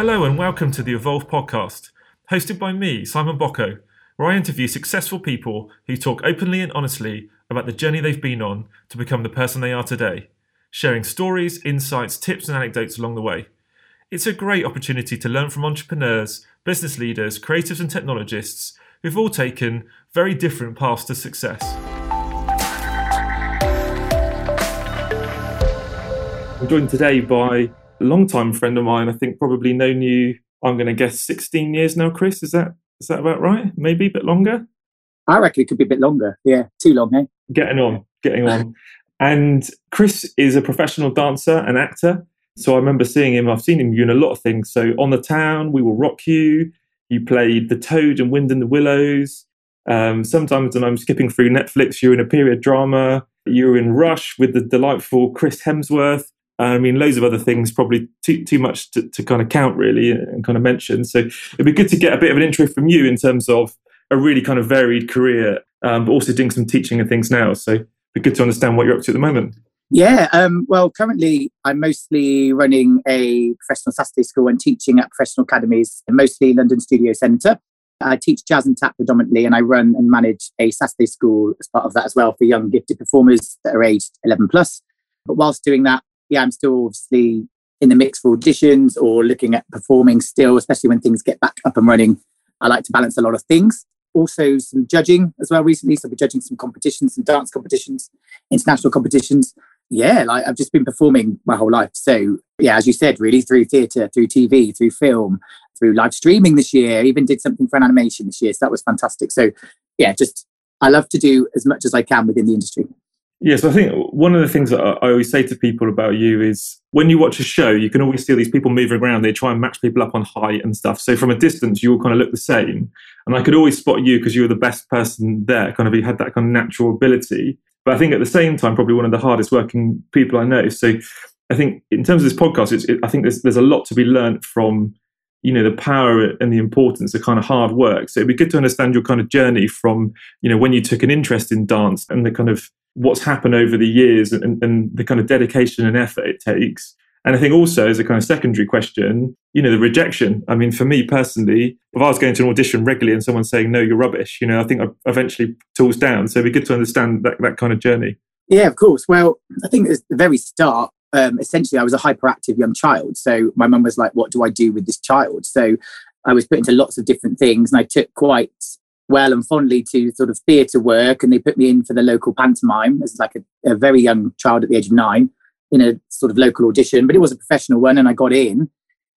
Hello and welcome to the Evolve podcast, hosted by me, Simon Bocco, where I interview successful people who talk openly and honestly about the journey they've been on to become the person they are today, sharing stories, insights, tips, and anecdotes along the way. It's a great opportunity to learn from entrepreneurs, business leaders, creatives, and technologists who've all taken very different paths to success. I'm joined today by long-time friend of mine. I think probably known you. I'm going to guess 16 years now, Cris. Is that is that about right? Maybe a bit longer. I reckon it could be a bit longer. Yeah, too long, eh? Getting on, getting on. and Cris is a professional dancer and actor. So I remember seeing him. I've seen him doing a lot of things. So on the town, we will rock you. You played the Toad and Wind in the Willows. Um, sometimes when I'm skipping through Netflix, you're in a period drama. You're in Rush with the delightful Chris Hemsworth. I mean, loads of other things, probably too, too much to, to kind of count, really, and kind of mention. So it'd be good to get a bit of an intro from you in terms of a really kind of varied career, um, but also doing some teaching and things now. So it'd be good to understand what you're up to at the moment. Yeah, um, well, currently I'm mostly running a professional Saturday school and teaching at professional academies, mostly London Studio Centre. I teach jazz and tap predominantly, and I run and manage a Saturday school as part of that as well for young gifted performers that are aged 11 plus. But whilst doing that, yeah, I'm still obviously in the mix for auditions or looking at performing still, especially when things get back up and running. I like to balance a lot of things. Also, some judging as well recently. So, I've been judging some competitions, some dance competitions, international competitions. Yeah, like I've just been performing my whole life. So, yeah, as you said, really through theatre, through TV, through film, through live streaming this year. Even did something for an animation this year. So, that was fantastic. So, yeah, just I love to do as much as I can within the industry. Yes, I think one of the things that I always say to people about you is when you watch a show, you can always see these people moving around. They try and match people up on height and stuff. So from a distance, you all kind of look the same. And I could always spot you because you were the best person there, kind of you had that kind of natural ability. But I think at the same time, probably one of the hardest working people I know. So I think in terms of this podcast, it, I think there's there's a lot to be learned from you know the power and the importance of kind of hard work. So it'd be good to understand your kind of journey from you know when you took an interest in dance and the kind of what's happened over the years and, and the kind of dedication and effort it takes. And I think also as a kind of secondary question, you know, the rejection. I mean, for me personally, if I was going to an audition regularly and someone saying, no, you're rubbish, you know, I think I eventually tools down. So it'd be good to understand that, that kind of journey. Yeah, of course. Well, I think at the very start, um, essentially, I was a hyperactive young child. So my mum was like, what do I do with this child? So I was put into lots of different things and I took quite well and fondly to sort of theatre work, and they put me in for the local pantomime as like a, a, very young child at the age of nine in a sort of local audition, but it was a professional one, and I got in.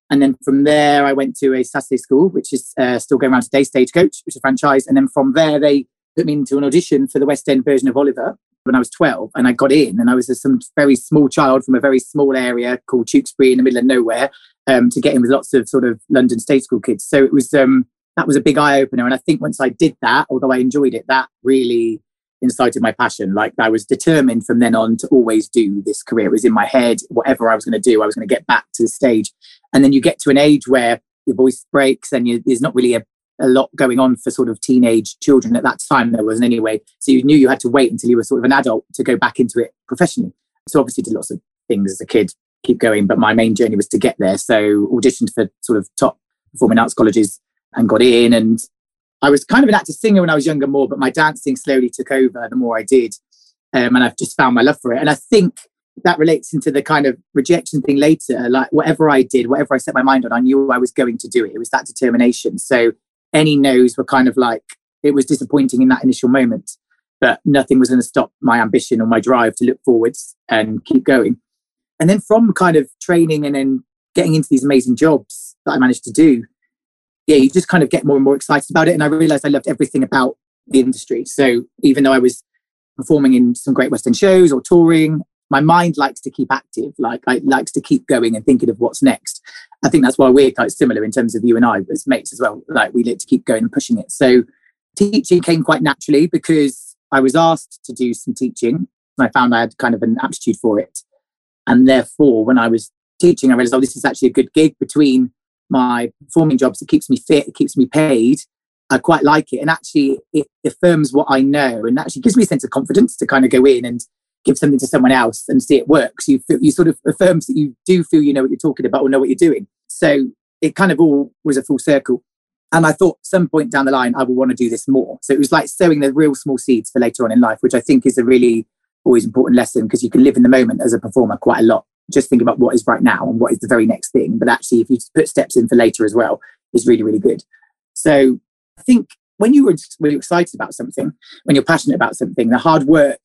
And then from there, I went to a Saturday school, which is uh, still going around today, Stagecoach, which is a franchise. And then from there, they put me into an audition for the West End version of Oliver when I was 12. And I got in, and I was a, some very small child from a very small area called Tewkesbury in the middle of nowhere um, to get in with lots of sort of London state school kids. So it was um, that was a big eye opener. And I think once I did that, although I enjoyed it, that really incited my passion. Like I was determined from then on to always do this career. It was in my head, whatever I was going to do, I was going to get back to the stage. And then you get to an age where your voice breaks and you, there's not really a, a lot going on for sort of teenage children at that time. There wasn't anyway. So you knew you had to wait until you were sort of an adult to go back into it professionally. So obviously did lots of things as a kid, keep going. But my main journey was to get there. So auditioned for sort of top performing arts colleges and got in. And I was kind of an actor singer when I was younger more, but my dancing slowly took over the more I did. Um, and I've just found my love for it. And I think that relates into the kind of rejection thing later. Like whatever I did, whatever I set my mind on, I knew I was going to do it. It was that determination. So any no's were kind of like, it was disappointing in that initial moment, but nothing was going to stop my ambition or my drive to look forwards and keep going. And then from kind of training and then getting into these amazing jobs that I managed to do, yeah, you just kind of get more and more excited about it. And I realized I loved everything about the industry. So even though I was performing in some great West End shows or touring, my mind likes to keep active, like I likes to keep going and thinking of what's next. I think that's why we're quite similar in terms of you and I as mates as well. Like we like to keep going and pushing it. So teaching came quite naturally because I was asked to do some teaching and I found I had kind of an aptitude for it. And therefore, when I was teaching, I realized, oh, this is actually a good gig between my performing jobs. It keeps me fit, it keeps me paid. I quite like it. And actually, it affirms what I know and actually gives me a sense of confidence to kind of go in and give something to someone else and see it works. You feel, you sort of affirms that you do feel you know what you're talking about or know what you're doing. So it kind of all was a full circle. And I thought some point down the line, I will want to do this more. So it was like sowing the real small seeds for later on in life, which I think is a really always important lesson because you can live in the moment as a performer quite a lot. Just think about what is right now and what is the very next thing. But actually, if you put steps in for later as well, is really, really good. So I think when you were really excited about something, when you're passionate about something, the hard work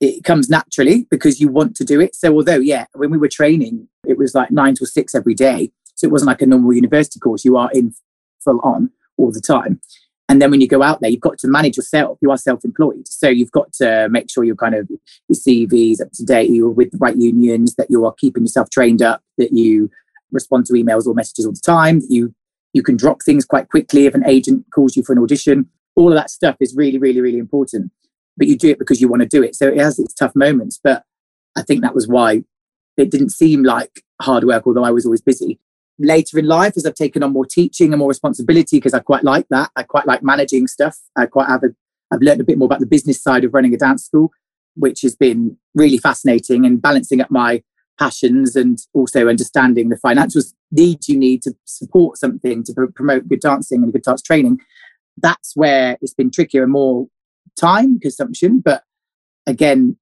it comes naturally because you want to do it. So although, yeah, when we were training, it was like nine to six every day. So it wasn't like a normal university course. You are in full on all the time. And then when you go out there, you've got to manage yourself. You are self-employed, so you've got to make sure you're kind of your CVs up to date. You're with the right unions. That you are keeping yourself trained up. That you respond to emails or messages all the time. That you you can drop things quite quickly if an agent calls you for an audition. All of that stuff is really, really, really important. But you do it because you want to do it. So it has its tough moments. But I think that was why it didn't seem like hard work, although I was always busy. Later in life, as I've taken on more teaching and more responsibility, because I quite like that. I quite like managing stuff. I quite have a, I've learned a bit more about the business side of running a dance school, which has been really fascinating and balancing up my passions and also understanding the financial needs you need to support something to promote good dancing and good dance training. That's where it's been trickier and more time consumption. But again,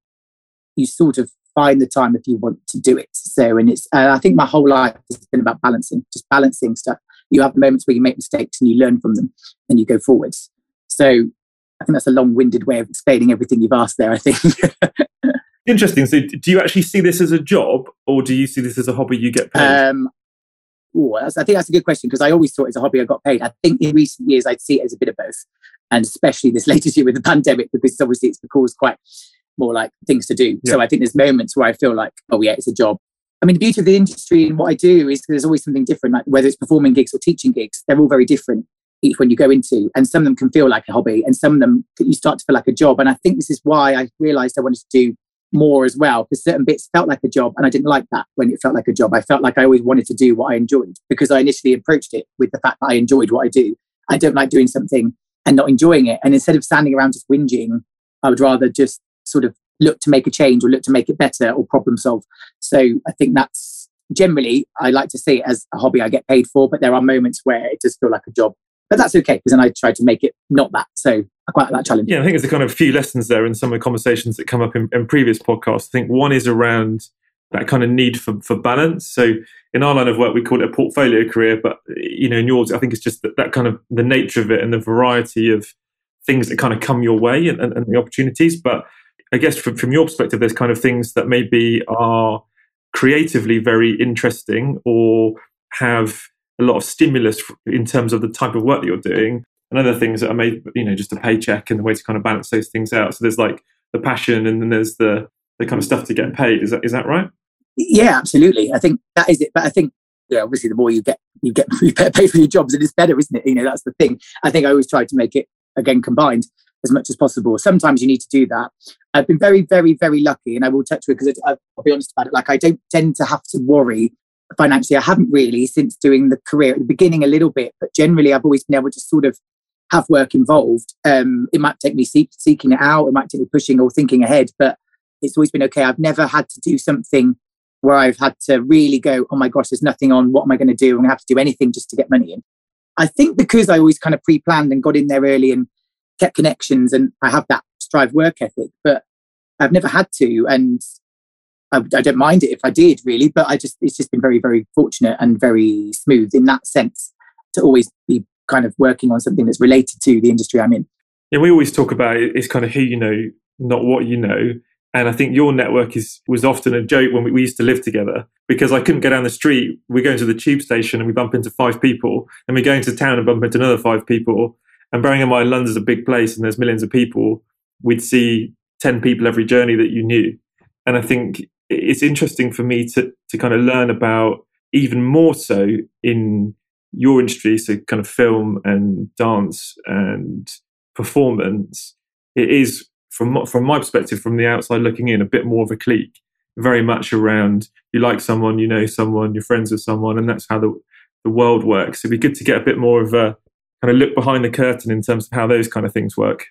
you sort of find the time if you want to do it. So, and it's, uh, I think my whole life has been about balancing, just balancing stuff. You have the moments where you make mistakes and you learn from them and you go forwards. So, I think that's a long winded way of explaining everything you've asked there, I think. Interesting. So, do you actually see this as a job or do you see this as a hobby you get paid? Um, Ooh, I think that's a good question because I always thought it's a hobby I got paid. I think in recent years I'd see it as a bit of both, and especially this latest year with the pandemic because obviously it's caused quite more like things to do. Yeah. So I think there's moments where I feel like, oh yeah, it's a job. I mean, the beauty of the industry and what I do is there's always something different. Like whether it's performing gigs or teaching gigs, they're all very different each one you go into, and some of them can feel like a hobby, and some of them you start to feel like a job. And I think this is why I realised I wanted to do more as well because certain bits felt like a job and I didn't like that when it felt like a job. I felt like I always wanted to do what I enjoyed because I initially approached it with the fact that I enjoyed what I do. I don't like doing something and not enjoying it. And instead of standing around just whinging, I would rather just sort of look to make a change or look to make it better or problem solve. So I think that's generally I like to see it as a hobby I get paid for, but there are moments where it does feel like a job. But that's okay because then I try to make it not that. So I quite like that challenge. Yeah, I think there's a kind of few lessons there in some of the conversations that come up in, in previous podcasts. I think one is around that kind of need for, for balance. So in our line of work, we call it a portfolio career, but you know, in yours, I think it's just that, that kind of the nature of it and the variety of things that kind of come your way and, and, and the opportunities. But I guess from, from your perspective, there's kind of things that maybe are creatively very interesting or have a lot of stimulus in terms of the type of work that you're doing and other things that are made, you know, just a paycheck and the way to kind of balance those things out. So there's like the passion and then there's the the kind of stuff to get paid. Is that is that right? Yeah, absolutely. I think that is it. But I think yeah, obviously the more you get you get you pay for your jobs and it's better, isn't it? You know, that's the thing. I think I always try to make it again combined as much as possible. Sometimes you need to do that. I've been very, very, very lucky, and I will touch with because I'll be honest about it. Like I don't tend to have to worry financially. I haven't really since doing the career at the beginning a little bit, but generally I've always been able to sort of have work involved. Um, it might take me seek, seeking it out, it might take me pushing or thinking ahead, but it's always been okay. I've never had to do something where I've had to really go, oh my gosh, there's nothing on. What am I going to do? I'm going to have to do anything just to get money in. I think because I always kind of pre planned and got in there early and kept connections and I have that strive work ethic, but I've never had to. And I, I don't mind it if I did really, but I just, it's just been very, very fortunate and very smooth in that sense to always be kind of working on something that's related to the industry I'm in. Yeah, we always talk about it, it's kind of who you know, not what you know. And I think your network is was often a joke when we, we used to live together because I couldn't go down the street. We're going to the tube station and we bump into five people, and we go into town and bump into another five people. And bearing in mind London's a big place and there's millions of people, we'd see ten people every journey that you knew. And I think it's interesting for me to to kind of learn about even more so in your industry, so kind of film and dance and performance, it is from from my perspective, from the outside looking in, a bit more of a clique. Very much around you like someone, you know someone, you're friends with someone, and that's how the the world works. It'd be good to get a bit more of a kind of look behind the curtain in terms of how those kind of things work.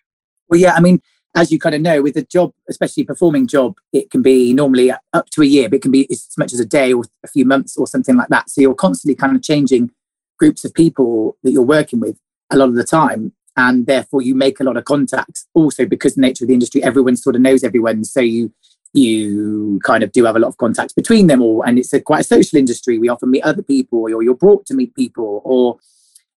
Well, yeah, I mean, as you kind of know, with a job, especially a performing job, it can be normally up to a year, but it can be as much as a day or a few months or something like that. So you're constantly kind of changing groups of people that you're working with a lot of the time. And therefore you make a lot of contacts. Also, because the nature of the industry, everyone sort of knows everyone. So you you kind of do have a lot of contacts between them all. And it's a quite a social industry. We often meet other people or you're brought to meet people or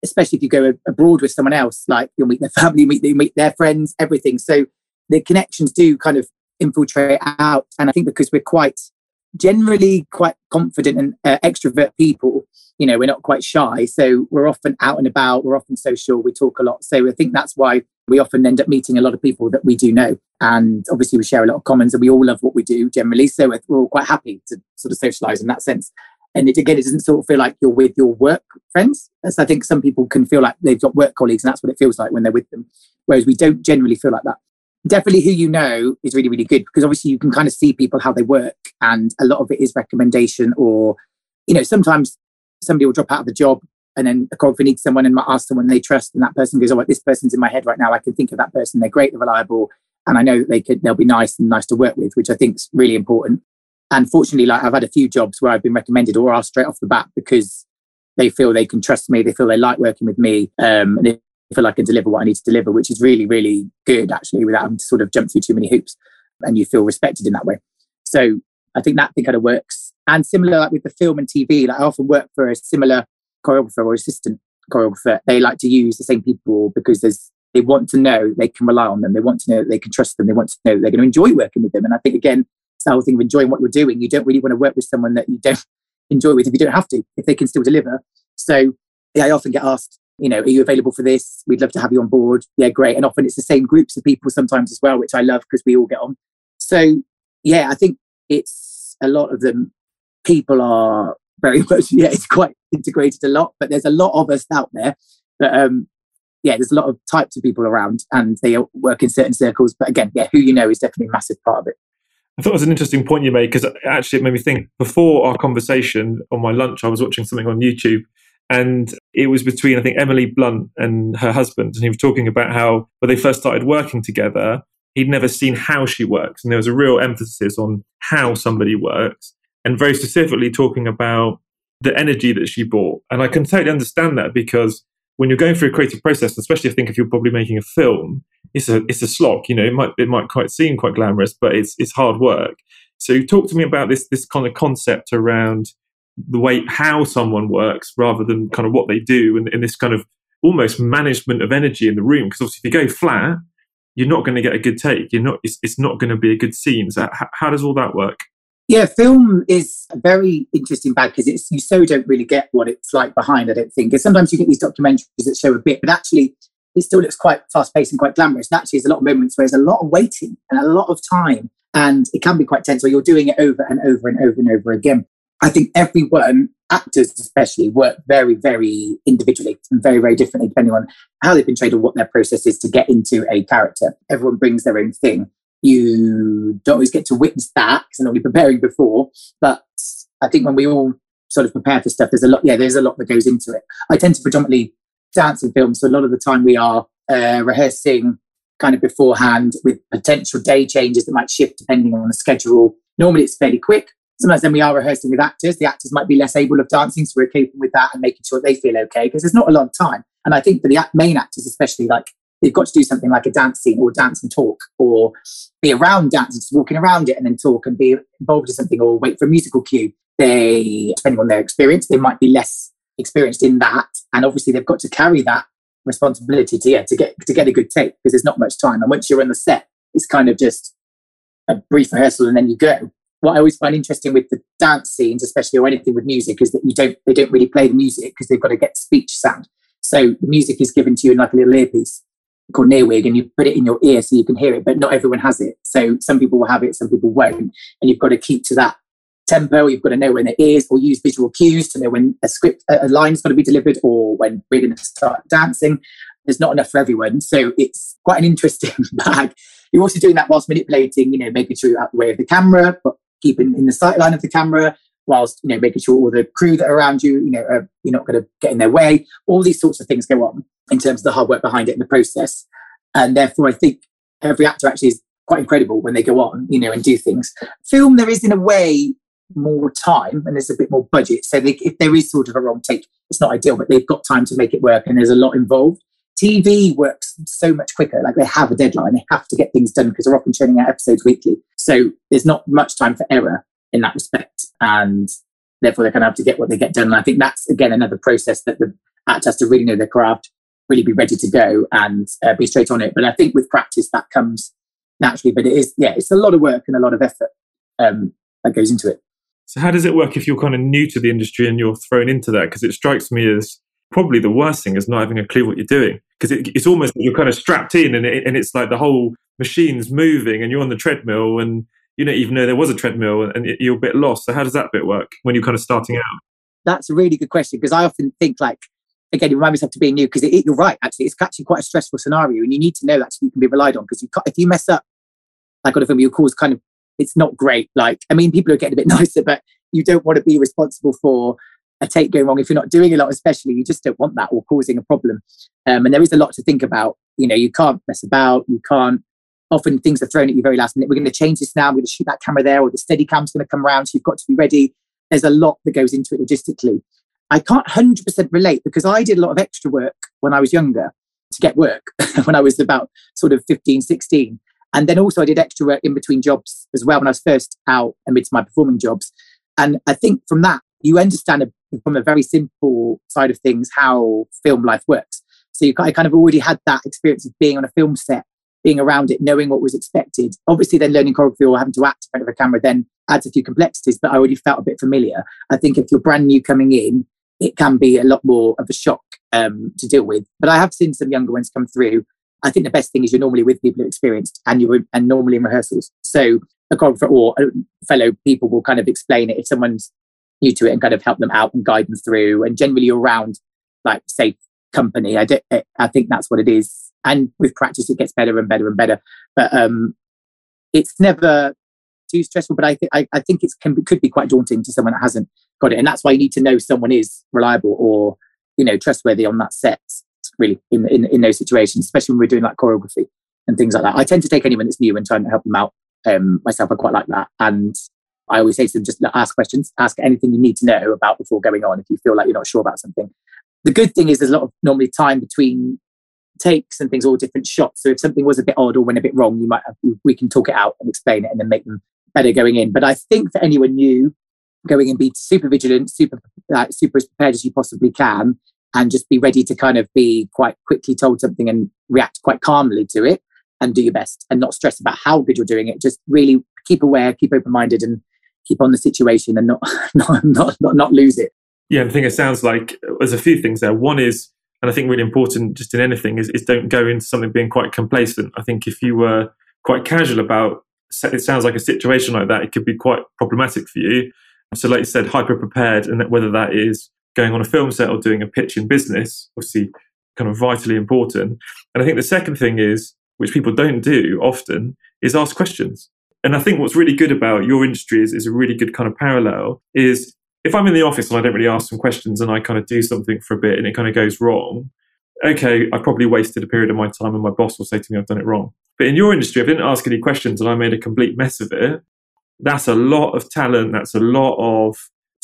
especially if you go abroad with someone else, like you'll meet their family, meet, you meet their friends, everything. So the connections do kind of infiltrate out. And I think because we're quite generally quite confident and uh, extrovert people, you know, we're not quite shy. So we're often out and about, we're often social, we talk a lot. So I think that's why we often end up meeting a lot of people that we do know. And obviously we share a lot of commons and we all love what we do generally. So we're all quite happy to sort of socialize in that sense. And it, again, it doesn't sort of feel like you're with your work friends. As I think some people can feel like they've got work colleagues and that's what it feels like when they're with them. Whereas we don't generally feel like that. Definitely who you know is really really good because obviously you can kind of see people how they work and a lot of it is recommendation or you know sometimes somebody will drop out of the job and then a choreographer needs someone and might ask someone they trust and that person goes oh well, this person's in my head right now. I can think of that person. They're great. They're reliable. And i know that they could they'll be nice and nice to work with which i think is really important and fortunately like i've had a few jobs where i've been recommended or asked straight off the bat because they feel they can trust me they feel they like working with me um, and feel I can deliver what I need to deliver, which is really, really good actually, without having to sort of jump through too many hoops. And you feel respected in that way. So I think that thing kind of works. And similar like with the film and TV, like I often work for a similar choreographer or assistant choreographer. They like to use the same people because there's they want to know they can rely on them. They want to know they can trust them. They want to know they're going to enjoy working with them. And I think again, it's whole thing of enjoying what you're doing. You don't really want to work with someone that you don't enjoy with if you don't have to, if they can still deliver. So yeah, I often get asked, you know, are you available for this? We'd love to have you on board. Yeah, great. And often it's the same groups of people sometimes as well, which I love because we all get on. So yeah, I think it's a lot of them. People are very much yeah, it's quite integrated a lot, but there's a lot of us out there. But um, yeah, there's a lot of types of people around, and they work in certain circles. But again, yeah, who you know is definitely a massive part of it. I thought it was an interesting point you made because actually it made me think. Before our conversation on my lunch, I was watching something on YouTube and it was between, I think, Emily Blunt and her husband. And he was talking about how when they first started working together, he'd never seen how she works. And there was a real emphasis on how somebody works and very specifically talking about the energy that she brought. And I can totally understand that because when you're going through a creative process, especially I think if you're probably making a film, it's a it's a slog. You know, it might it might quite seem quite glamorous, but it's it's hard work. So talk to me about this this kind of concept around the way how someone works rather than kind of what they do and in this kind of almost management of energy in the room because obviously if you go flat you're not going to get a good take you're not it's, it's not going to be a good scene so how, how does all that work yeah film is a very interesting bag because it's you so don't really get what it's like behind i don't think because sometimes you get these documentaries that show a bit but actually it still looks quite fast paced and quite glamorous and actually there's a lot of moments where there's a lot of waiting and a lot of time and it can be quite tense or you're doing it over and over and over and over again I think everyone, actors especially, work very, very individually and very, very differently depending on how they've been trained or what their process is to get into a character. Everyone brings their own thing. You don't always get to witness that because I'm not preparing before. But I think when we all sort of prepare for stuff, there's a lot, yeah, there's a lot that goes into it. I tend to predominantly dance in films. So a lot of the time we are uh, rehearsing kind of beforehand with potential day changes that might shift depending on the schedule. Normally it's fairly quick. Sometimes then we are rehearsing with actors. The actors might be less able of dancing, so we're keeping with that and making sure they feel okay because there's not a lot of time. And I think for the main actors, especially, like they've got to do something like a dance scene or dance and talk or be around dancing, just walking around it and then talk and be involved in something or wait for a musical cue. They, depending on their experience, they might be less experienced in that. And obviously they've got to carry that responsibility to, yeah, to get, to get a good take because there's not much time. And once you're on the set, it's kind of just a brief rehearsal and then you go what I always find interesting with the dance scenes, especially or anything with music, is that you don't they don't really play the music because they've got to get speech sound. So the music is given to you in like a little earpiece called Nearwig, and you put it in your ear so you can hear it, but not everyone has it. So some people will have it, some people won't, and you've got to keep to that tempo. You've got to know when it is, or use visual cues to know when a script, a line's got to be delivered, or when we're going to start dancing. There's not enough for everyone, so it's quite an interesting bag. You're also doing that whilst manipulating, you know, making sure you're out the way of the camera, but keeping in the sight line of the camera, whilst you know making sure all the crew that are around you, you know, are, you're not going to get in their way. All these sorts of things go on in terms of the hard work behind it and the process. And therefore, I think every actor actually is quite incredible when they go on, you know, and do things. Film, there is in a way more time and there's a bit more budget. So they, if there is sort of a wrong take, it's not ideal, but they've got time to make it work and there's a lot involved. TV works so much quicker. Like they have a deadline, they have to get things done because they're often churning out episodes weekly. So there's not much time for error in that respect. And therefore, they're kind of have to get what they get done. And I think that's, again, another process that the actor has to really know their craft, really be ready to go and uh, be straight on it. But I think with practice, that comes naturally. But it is, yeah, it's a lot of work and a lot of effort um, that goes into it. So, how does it work if you're kind of new to the industry and you're thrown into that? Because it strikes me as probably the worst thing is not having a clue what you're doing. Because it, it's almost like you're kind of strapped in and, it, and it's like the whole machine's moving and you're on the treadmill and you don't even know there was a treadmill and you're a bit lost. So, how does that bit work when you're kind of starting out? That's a really good question because I often think like, again, you remind myself to being new because you're right. Actually, it's actually quite a stressful scenario, and you need to know that you can be relied on because you if you mess up, like on a film, your cause kind of it's not great. Like, I mean, people are getting a bit nicer, but you don't want to be responsible for a take going wrong if you're not doing a lot, especially you just don't want that or causing a problem. Um, and there is a lot to think about. You know, you can't mess about. You can't. Often things are thrown at you very last minute. We're going to change this now. We're going to shoot that camera there, or the steady cam's going to come around. So you've got to be ready. There's a lot that goes into it logistically. I can't 100% relate because I did a lot of extra work when I was younger to get work when I was about sort of 15, 16. And then also I did extra work in between jobs as well when I was first out amidst my performing jobs. And I think from that, you understand from a very simple side of things how film life works. So you I kind of already had that experience of being on a film set, being around it, knowing what was expected. Obviously, then learning choreography or having to act in front of a camera then adds a few complexities, but I already felt a bit familiar. I think if you're brand new coming in, it can be a lot more of a shock um, to deal with. But I have seen some younger ones come through I think the best thing is you're normally with people who are experienced and you're and normally in rehearsals. So a choreographer or fellow people will kind of explain it if someone's new to it and kind of help them out and guide them through. And generally you're around like safe company. I, do, I think that's what it is. And with practice, it gets better and better and better. But um, it's never too stressful. But I think I, I think it can be, could be quite daunting to someone that hasn't got it. And that's why you need to know someone is reliable or you know trustworthy on that set really in, in, in those situations, especially when we're doing like choreography and things like that. I tend to take anyone that's new and try and help them out. Um, myself, I quite like that. And I always say to them, just ask questions, ask anything you need to know about before going on if you feel like you're not sure about something. The good thing is there's a lot of normally time between takes and things, all different shots. So if something was a bit odd or went a bit wrong, you might have, we can talk it out and explain it and then make them better going in. But I think for anyone new, going and be super vigilant, super uh, super as prepared as you possibly can, and just be ready to kind of be quite quickly told something and react quite calmly to it and do your best and not stress about how good you're doing it. Just really keep aware, keep open minded, and keep on the situation and not, not, not, not, not lose it. Yeah, I think it sounds like there's a few things there. One is, and I think really important just in anything, is, is don't go into something being quite complacent. I think if you were quite casual about it sounds like a situation like that, it could be quite problematic for you. So, like you said, hyper prepared, and whether that is going on a film set or doing a pitch in business, obviously kind of vitally important. And I think the second thing is, which people don't do often, is ask questions. And I think what's really good about your industry is, is a really good kind of parallel is if I'm in the office and I don't really ask some questions and I kind of do something for a bit and it kind of goes wrong, okay, I probably wasted a period of my time and my boss will say to me, I've done it wrong. But in your industry, if I didn't ask any questions and I made a complete mess of it, that's a lot of talent. That's a lot of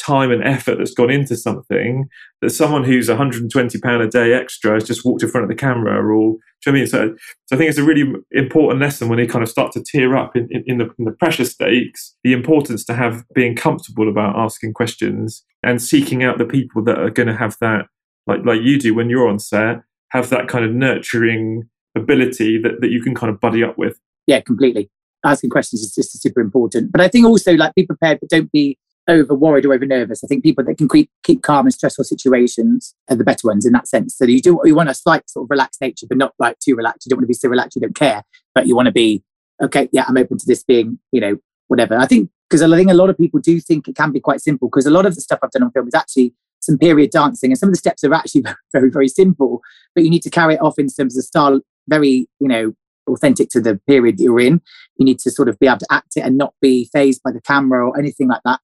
time and effort that's gone into something that someone who's 120 pound a day extra has just walked in front of the camera or do you know I mean? So, so I think it's a really important lesson when they kind of start to tear up in, in, in, the, in the pressure stakes, the importance to have being comfortable about asking questions and seeking out the people that are going to have that, like, like you do when you're on set, have that kind of nurturing ability that, that you can kind of buddy up with. Yeah, completely. Asking questions is just super important. But I think also like be prepared, but don't be over worried or over nervous. I think people that can keep, keep calm in stressful situations are the better ones in that sense. So you do you want a slight sort of relaxed nature, but not like too relaxed. You don't want to be so relaxed you don't care, but you want to be okay. Yeah, I'm open to this being you know whatever. I think because I think a lot of people do think it can be quite simple because a lot of the stuff I've done on film is actually some period dancing and some of the steps are actually very very simple, but you need to carry it off in terms of style very you know authentic to the period you're in. You need to sort of be able to act it and not be phased by the camera or anything like that.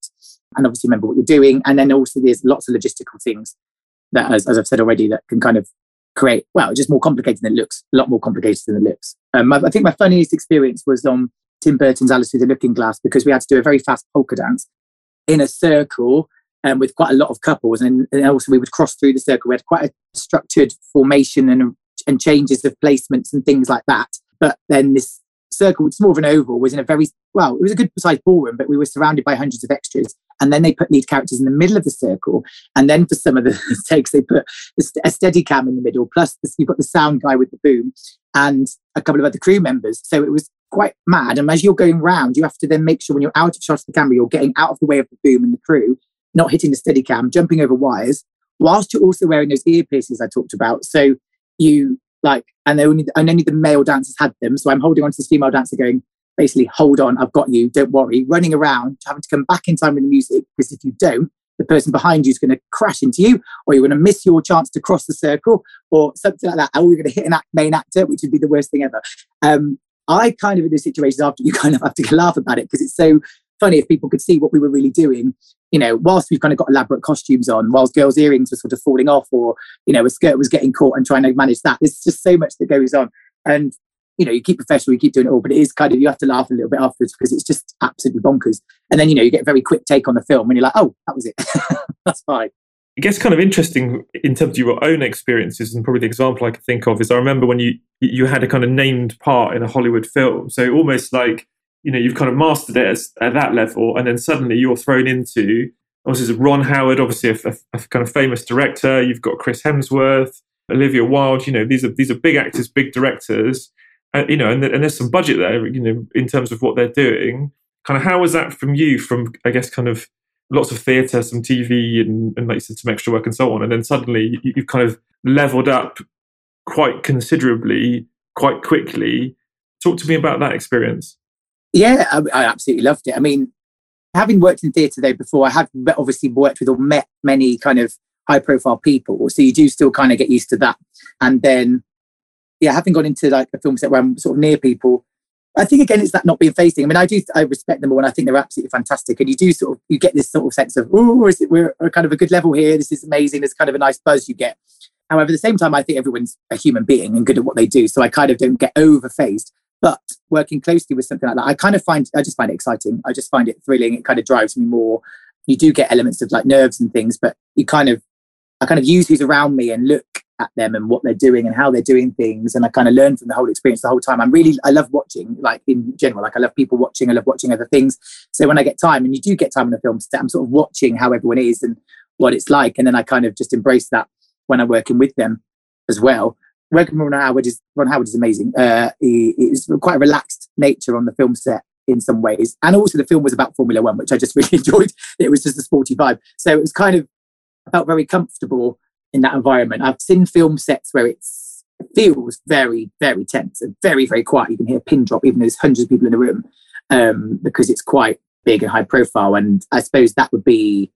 And obviously remember what you're doing. And then also there's lots of logistical things that, as, as I've said already, that can kind of create, well, just more complicated than it looks, a lot more complicated than it looks. Um, I, I think my funniest experience was on Tim Burton's Alice Through the Looking Glass because we had to do a very fast polka dance in a circle um, with quite a lot of couples. And, and, also, we would cross through the circle. We had quite a structured formation and, and changes of placements and things like that. But then this circle, is more of an oval, was in a very well, it was a good sized ballroom, but we were surrounded by hundreds of extras. And then they put lead characters in the middle of the circle. And then for some of the takes, they put a steady cam in the middle. Plus, you've got the sound guy with the boom and a couple of other crew members. So it was quite mad. And as you're going round, you have to then make sure when you're out of shot of the camera, you're getting out of the way of the boom and the crew, not hitting the steady cam, jumping over wires, whilst you're also wearing those ear earpieces I talked about. So you like, and only and only the male dancers had them. So I'm holding on to this female dancer, going basically, hold on, I've got you, don't worry, running around, having to come back in time with the music because if you don't, the person behind you is going to crash into you, or you're going to miss your chance to cross the circle, or something like that. Or you're going to hit an act, main actor, which would be the worst thing ever. Um, I kind of in those situations after you kind of have to laugh about it because it's so funny if people could see what we were really doing. You know, whilst we've kind of got elaborate costumes on, whilst girls' earrings were sort of falling off, or you know, a skirt was getting caught and trying to manage that. There's just so much that goes on, and you know, you keep professional, you keep doing it all, but it is kind of you have to laugh a little bit afterwards because it's just absolutely bonkers. And then you know, you get a very quick take on the film, and you're like, oh, that was it. That's fine. I guess kind of interesting in terms of your own experiences, and probably the example I can think of is I remember when you you had a kind of named part in a Hollywood film, so almost like you know you've kind of mastered it as, at that level, and then suddenly you're thrown into obviously Ron Howard, obviously a, a, a, kind of famous director. You've got Chris Hemsworth, Olivia Wilde. You know these are these are big actors, big directors. Uh, you know, and, and there's some budget there. You know, in terms of what they're doing. Kind of how was that from you? From I guess kind of lots of theatre, some TV, and, and like some extra work and so on. And then suddenly you, you've kind of leveled up quite considerably, quite quickly. Talk to me about that experience. Yeah, I, I absolutely loved it. I mean, having worked in theatre though before, I have obviously worked with or met many kind of high profile people. So you do still kind of get used to that. And then, yeah, having gone into like a film set where I'm sort of near people, I think again, it's that not being facing. I mean, I do, I respect them all and I think they're absolutely fantastic. And you do sort of, you get this sort of sense of, oh, is it, we're kind of a good level here. This is amazing. There's kind of a nice buzz you get. However, at the same time, I think everyone's a human being and good at what they do. So I kind of don't get over. But working closely with something like that, I kind of find I just find it exciting. I just find it thrilling. It kind of drives me more. You do get elements of like nerves and things, but you kind of I kind of use who's around me and look at them and what they're doing and how they're doing things. And I kind of learn from the whole experience the whole time. I'm really, I love watching, like in general, like I love people watching, I love watching other things. So when I get time, and you do get time in a film set, I'm sort of watching how everyone is and what it's like. And then I kind of just embrace that when I'm working with them as well working Ron Howard is Ron Howard is amazing. Uh, he, is quite a relaxed nature on the film set in some ways, and also the film was about Formula One, which I just really enjoyed. It was just a sporty vibe, so it was kind of I felt very comfortable in that environment. I've seen film sets where it feels very very tense and very very quiet. You can hear a pin drop even though there's hundreds of people in the room um, because it's quite big and high profile. And I suppose that would be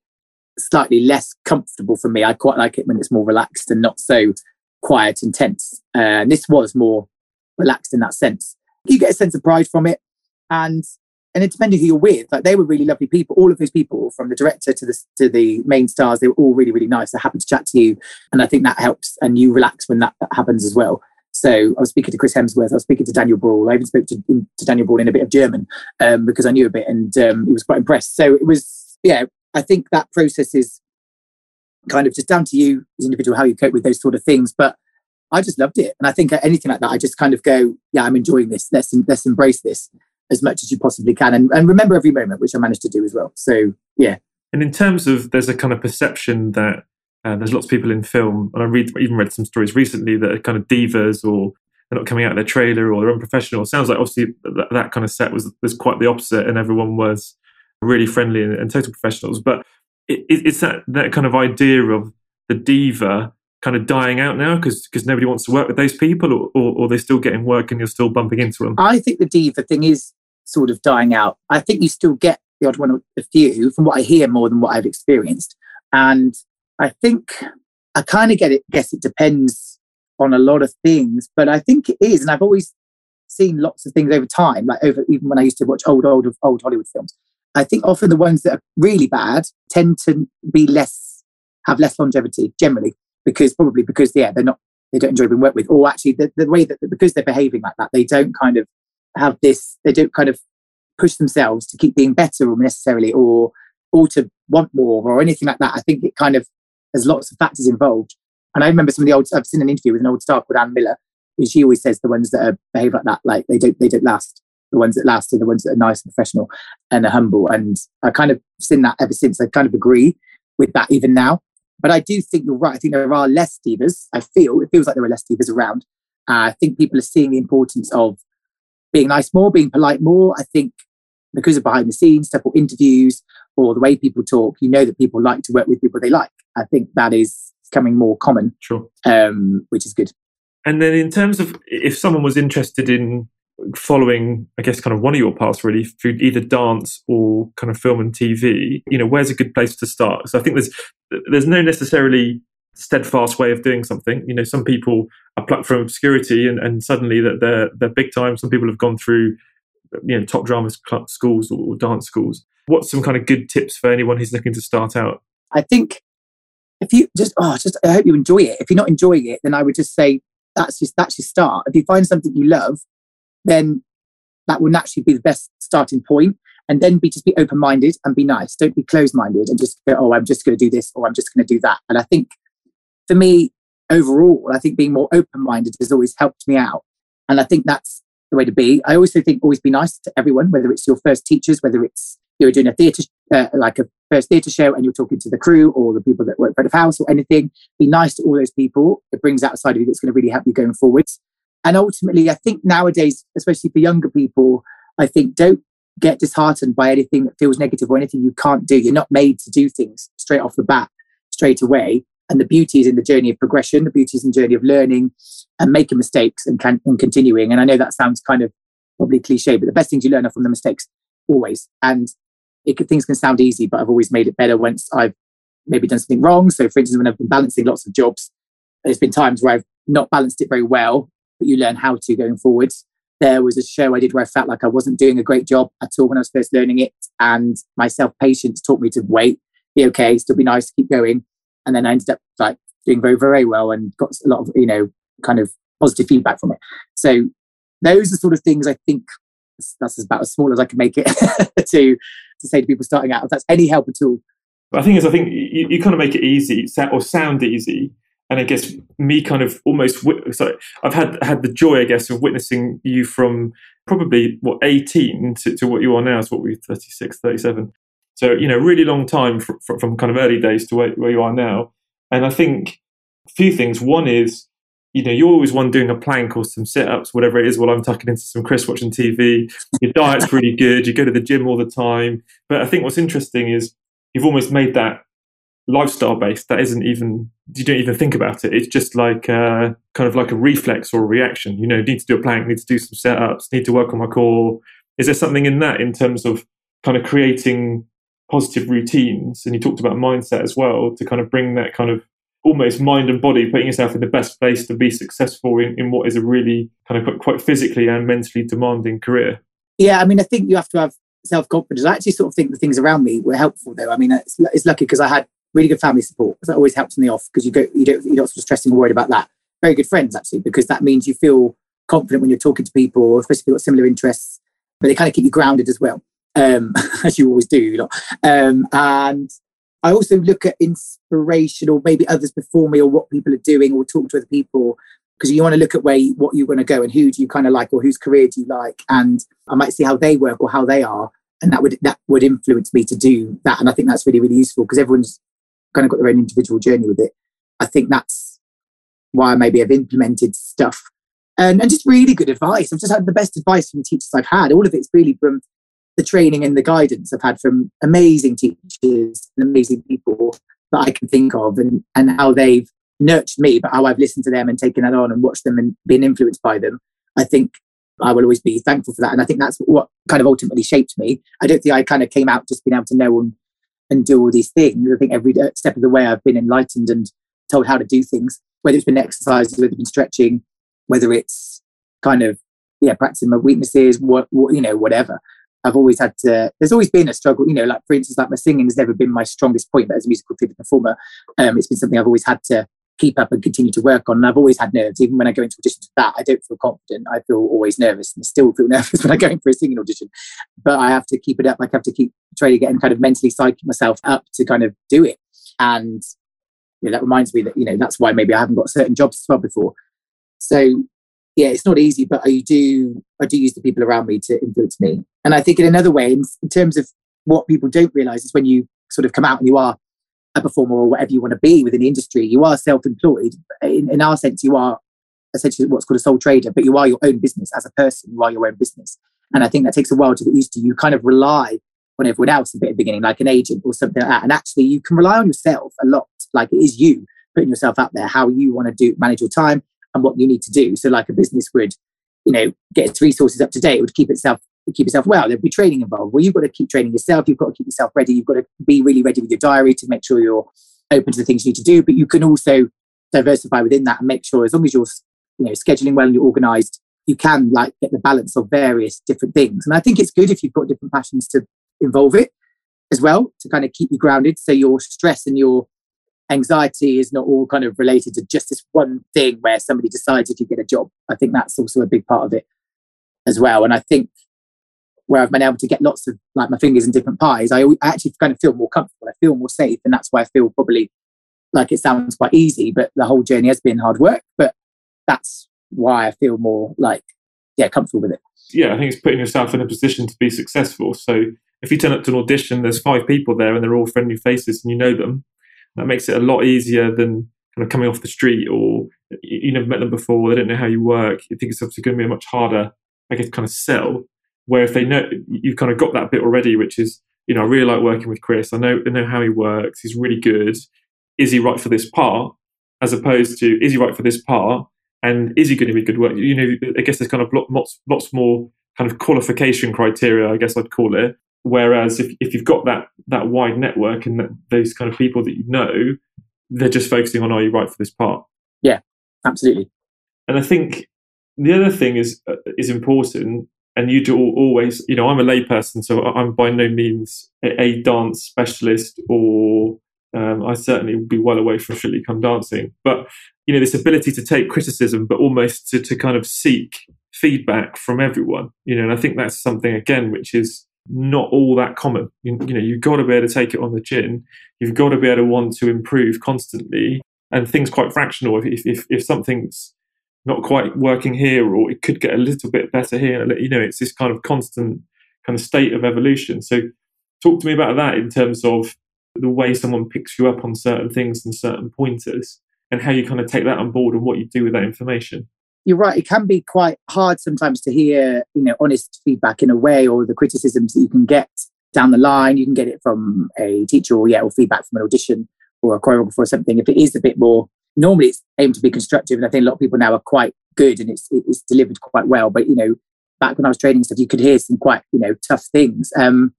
slightly less comfortable for me. I quite like it when it's more relaxed and not so quiet and tense. Uh, and this was more relaxed in that sense. You get a sense of pride from it. And and it depended who you're with. Like they were really lovely people. All of those people, from the director to the to the main stars, they were all really, really nice. They're happy to chat to you. And I think that helps. And you relax when that, happens as well. So I was speaking to Chris Hemsworth. I was speaking to Daniel Bruhl. I even spoke to, to Daniel Bruhl in a bit of German um, because I knew a bit, and um, he was quite impressed. So it was, yeah. I think that process is kind of just down to you as an individual how you cope with those sort of things. But I just loved it, and I think anything like that, I just kind of go, yeah, I'm enjoying this. Let's let's embrace this as much as you possibly can, and, and remember every moment, which I managed to do as well. So yeah. And in terms of, there's a kind of perception that uh, there's lots of people in film, and I read even read some stories recently that are kind of divas or they're not coming out of their trailer or they're unprofessional. It sounds like obviously that, that kind of set was was quite the opposite, and everyone was really friendly and, and total professionals. But it, it's that that kind of idea of the diva kind of dying out now because because nobody wants to work with those people, or, or, or they're still getting work and you're still bumping into them. I think the diva thing is sort of dying out. I think you still get the odd one a few from what I hear more than what I've experienced, and I think I kind of get it. Guess it depends on a lot of things, but I think it is, and I've always seen lots of things over time, like over even when I used to watch old old old Hollywood films. I think often the ones that are really bad tend to be less have less longevity generally because probably because yeah they're not they don't enjoy being worked with or actually the, the way that because they're behaving like that they don't kind of have this they don't kind of push themselves to keep being better or necessarily or or to want more or anything like that. I think it kind of there's lots of factors involved. And I remember some of the old I've seen an interview with an old star called Ann Miller, and she always says the ones that are, behave like that, like they don't they don't last. The ones that last are the ones that are nice and professional and are humble. And I kind of seen that ever since. I kind of agree with that even now. But I do think you're right. I think there are less divas. I feel it feels like there are less divas around. Uh, I think people are seeing the importance of being nice more, being polite more. I think because of behind the scenes stuff or interviews or the way people talk, you know that people like to work with people they like. I think that is becoming more common, sure, um, which is good. And then in terms of if someone was interested in following, I guess, kind of one of your paths really through either dance or kind of film and TV, you know, where's a good place to start? So I think there's there's no necessarily steadfast way of doing something. You know, some people are plucked from obscurity and, and suddenly that they're they're big time. Some people have gone through you know top drama schools or dance schools. What's some kind of good tips for anyone who's looking to start out? I think if you just oh just I hope you enjoy it. If you're not enjoying it, then I would just say that's just that's your start. If you find something you love, then that will naturally be the best starting point. And then be just be open minded and be nice. Don't be closed minded and just go, oh, I'm just going to do this or I'm just going to do that. And I think for me, overall, I think being more open minded has always helped me out. And I think that's the way to be. I also think always be nice to everyone, whether it's your first teachers, whether it's you're doing a theatre, uh, like a first theatre show, and you're talking to the crew or the people that work for the house or anything. Be nice to all those people. It brings out a side of you that's going to really help you going forwards. And ultimately, I think nowadays, especially for younger people, I think don't get disheartened by anything that feels negative or anything you can't do. You're not made to do things straight off the bat, straight away. And the beauty is in the journey of progression, the beauty is in the journey of learning and making mistakes and, can, and continuing. And I know that sounds kind of probably cliche, but the best things you learn are from the mistakes always. And it things can sound easy, but I've always made it better once I've maybe done something wrong. So, for instance, when I've been balancing lots of jobs, there's been times where I've not balanced it very well, but you learn how to going forwards. There was a show I did where I felt like I wasn't doing a great job at all when I was first learning it, and my self patience taught me to wait, be okay, still be nice, keep going and then I ended up like doing very very well and got a lot of you know kind of positive feedback from it. So those are sort of things I think that's about as small as I can make it to to say to people starting out. If that's any help at all. But I think is I think you, you kind of make it easy or sound easy. And I guess me kind of almost so I've had had the joy I guess of witnessing you from probably what 18 to, to what you are now is what we're 36 37 so, you know, really long time from, from kind of early days to where, where you are now. And I think a few things. One is, you know, you're always one doing a plank or some sit ups, whatever it is, while I'm tucking into some Chris watching TV. Your diet's really good. You go to the gym all the time. But I think what's interesting is you've almost made that lifestyle based. That isn't even, you don't even think about it. It's just like uh, kind of like a reflex or a reaction. You know, need to do a plank, need to do some setups, need to work on my core. Is there something in that in terms of kind of creating positive routines and you talked about mindset as well to kind of bring that kind of almost mind and body putting yourself in the best place to be successful in, in what is a really kind of quite physically and mentally demanding career yeah i mean i think you have to have self-confidence i actually sort of think the things around me were helpful though i mean it's, it's lucky because i had really good family support because that always helps in the off because you go you don't you're not sort of stressing or worried about that very good friends actually because that means you feel confident when you're talking to people especially if you've got similar interests but they kind of keep you grounded as well um, as you always do. You know? um, and I also look at inspiration or maybe others before me or what people are doing or talk to other people because you want to look at where what you're going to go and who do you kind of like or whose career do you like and I might see how they work or how they are and that would that would influence me to do that and I think that's really really useful because everyone's kind of got their own individual journey with it. I think that's why maybe I've implemented stuff and, and just really good advice. I've just had the best advice from teachers I've had. All of it's really from the training and the guidance I've had from amazing teachers and amazing people that I can think of and, and how they've nurtured me, but how I've listened to them and taken that on and watched them and been influenced by them. I think I will always be thankful for that. And I think that's what kind of ultimately shaped me. I don't think I kind of came out just being able to know and, and do all these things. I think every step of the way I've been enlightened and told how to do things, whether it's been exercises, whether it's been stretching, whether it's kind of, yeah, practicing my weaknesses, what, what you know, whatever. I've always had to, there's always been a struggle, you know, like for instance, like my singing has never been my strongest point, but as a musical theatre performer, um, it's been something I've always had to keep up and continue to work on. And I've always had nerves, even when I go into auditions for that, I don't feel confident. I feel always nervous and still feel nervous when I go in for a singing audition. But I have to keep it up. I have to keep trying to get and kind of mentally psych myself up to kind of do it. And you know, that reminds me that, you know, that's why maybe I haven't got certain jobs as well before. So yeah, it's not easy, but I do I do use the people around me to influence me. And I think in another way, in, in terms of what people don't realize is when you sort of come out and you are a performer or whatever you want to be within the industry, you are self-employed. In, in our sense, you are essentially what's called a sole trader, but you are your own business as a person. You are your own business, and I think that takes a while to get used to. You kind of rely on everyone else a bit at the beginning, like an agent or something like that. And actually, you can rely on yourself a lot. Like it is you putting yourself out there, how you want to do manage your time and what you need to do. So, like a business would, you know, get its resources up to date, it would keep itself keep yourself well. There'll be training involved. Well, you've got to keep training yourself. You've got to keep yourself ready. You've got to be really ready with your diary to make sure you're open to the things you need to do. But you can also diversify within that and make sure as long as you're you know scheduling well and you're organized, you can like get the balance of various different things. And I think it's good if you've got different passions to involve it as well to kind of keep you grounded. So your stress and your anxiety is not all kind of related to just this one thing where somebody decides if you get a job. I think that's also a big part of it as well. And I think where I've been able to get lots of like my fingers in different pies, I, I actually kind of feel more comfortable. I feel more safe, and that's why I feel probably like it sounds quite easy, but the whole journey has been hard work. But that's why I feel more like yeah comfortable with it. Yeah, I think it's putting yourself in a position to be successful. So if you turn up to an audition, there's five people there and they're all friendly faces and you know them. That makes it a lot easier than kind of coming off the street or you never met them before. They don't know how you work. You think it's obviously going to be a much harder, I guess, kind of sell where if they know you've kind of got that bit already, which is, you know, I really like working with Cris. I know I know how he works. He's really good. Is he right for this part? As opposed to is he right for this part? And is he going to be good work? You know, I guess there's kind of lots lots more kind of qualification criteria, I guess I'd call it. Whereas if, if you've got that that wide network and that, those kind of people that you know, they're just focusing on are you right for this part? Yeah, absolutely. And I think the other thing is uh, is important and you do always, you know, I'm a layperson, so I'm by no means a, dance specialist, or um, I certainly would be well away from Strictly Come Dancing. But you know, this ability to take criticism, but almost to, to kind of seek feedback from everyone, you know, and I think that's something again which is not all that common. You, you know, you've got to be able to take it on the chin. You've got to be able to want to improve constantly, and things quite fractional. If if, if something's not quite working here, or it could get a little bit better here. You know, it's this kind of constant kind of state of evolution. So, talk to me about that in terms of the way someone picks you up on certain things and certain pointers, and how you kind of take that on board and what you do with that information. You're right. It can be quite hard sometimes to hear, you know, honest feedback in a way, or the criticisms that you can get down the line. You can get it from a teacher, or yeah, or feedback from an audition or a choreographer or something. If it is a bit more normally it's aimed to be constructive, and I think a lot of people now are quite good and it's it's delivered quite well. But you know, back when I was training stuff, you could hear some quite you know tough things. Um,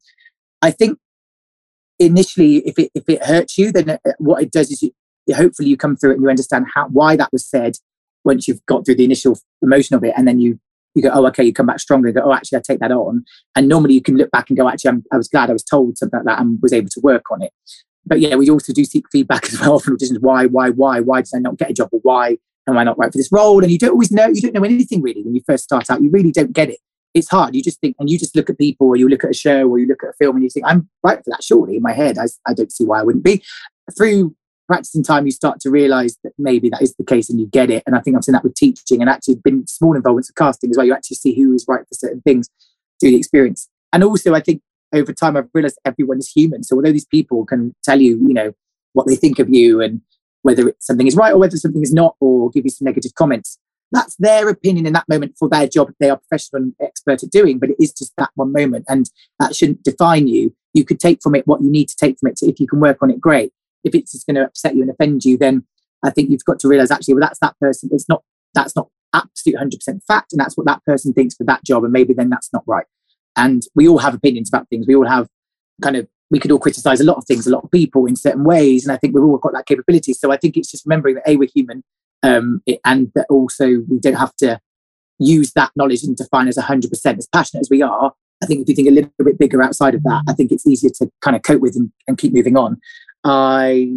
I think initially, if it if it hurts you, then uh, what it does is you, hopefully you come through it and you understand how why that was said once you've got through the initial emotion of it, and then you you go, oh, okay, you come back stronger go, oh, actually, I take that on. And normally you can look back and go, actually, I'm, i was glad I was told something like that and was able to work on it but yeah, we also do seek feedback as well from auditions. Why, why, why, why did I not get a job? Or why am I not right for this role? And you don't always know, you don't know anything really when you first start out. You really don't get it. It's hard. You just think, and you just look at people, or you look at a show, or you look at a film, and you think, I'm right for that. Surely in my head, I, I don't see why I wouldn't be. Through practicing time, you start to realize that maybe that is the case and you get it. And I think I've seen that with teaching and actually been small involvements of casting as well. You actually see who is right for certain things through the experience. And also, I think over time, I've realized everyone is human. So although these people can tell you, you know, what they think of you and whether something is right or whether something is not, or give you some negative comments. That's their opinion in that moment for their job they are professional and expert at doing, but it is just that one moment and that shouldn't define you. You could take from it what you need to take from it. So if you can work on it, great. If it's just going to upset you and offend you, then I think you've got to realize actually, well, that's that person. It's not, that's not absolute 100% fact. And that's what that person thinks for that job. And maybe then that's not right. And we all have opinions about things. We all have kind of we could all criticize a lot of things, a lot of people in certain ways. And I think we've all got that capability. So I think it's just remembering that A, we're human, um, it, and that also we don't have to use that knowledge and define as 100% as passionate as we are. I think if you think a little bit bigger outside of that, I think it's easier to kind of cope with and, and keep moving on. I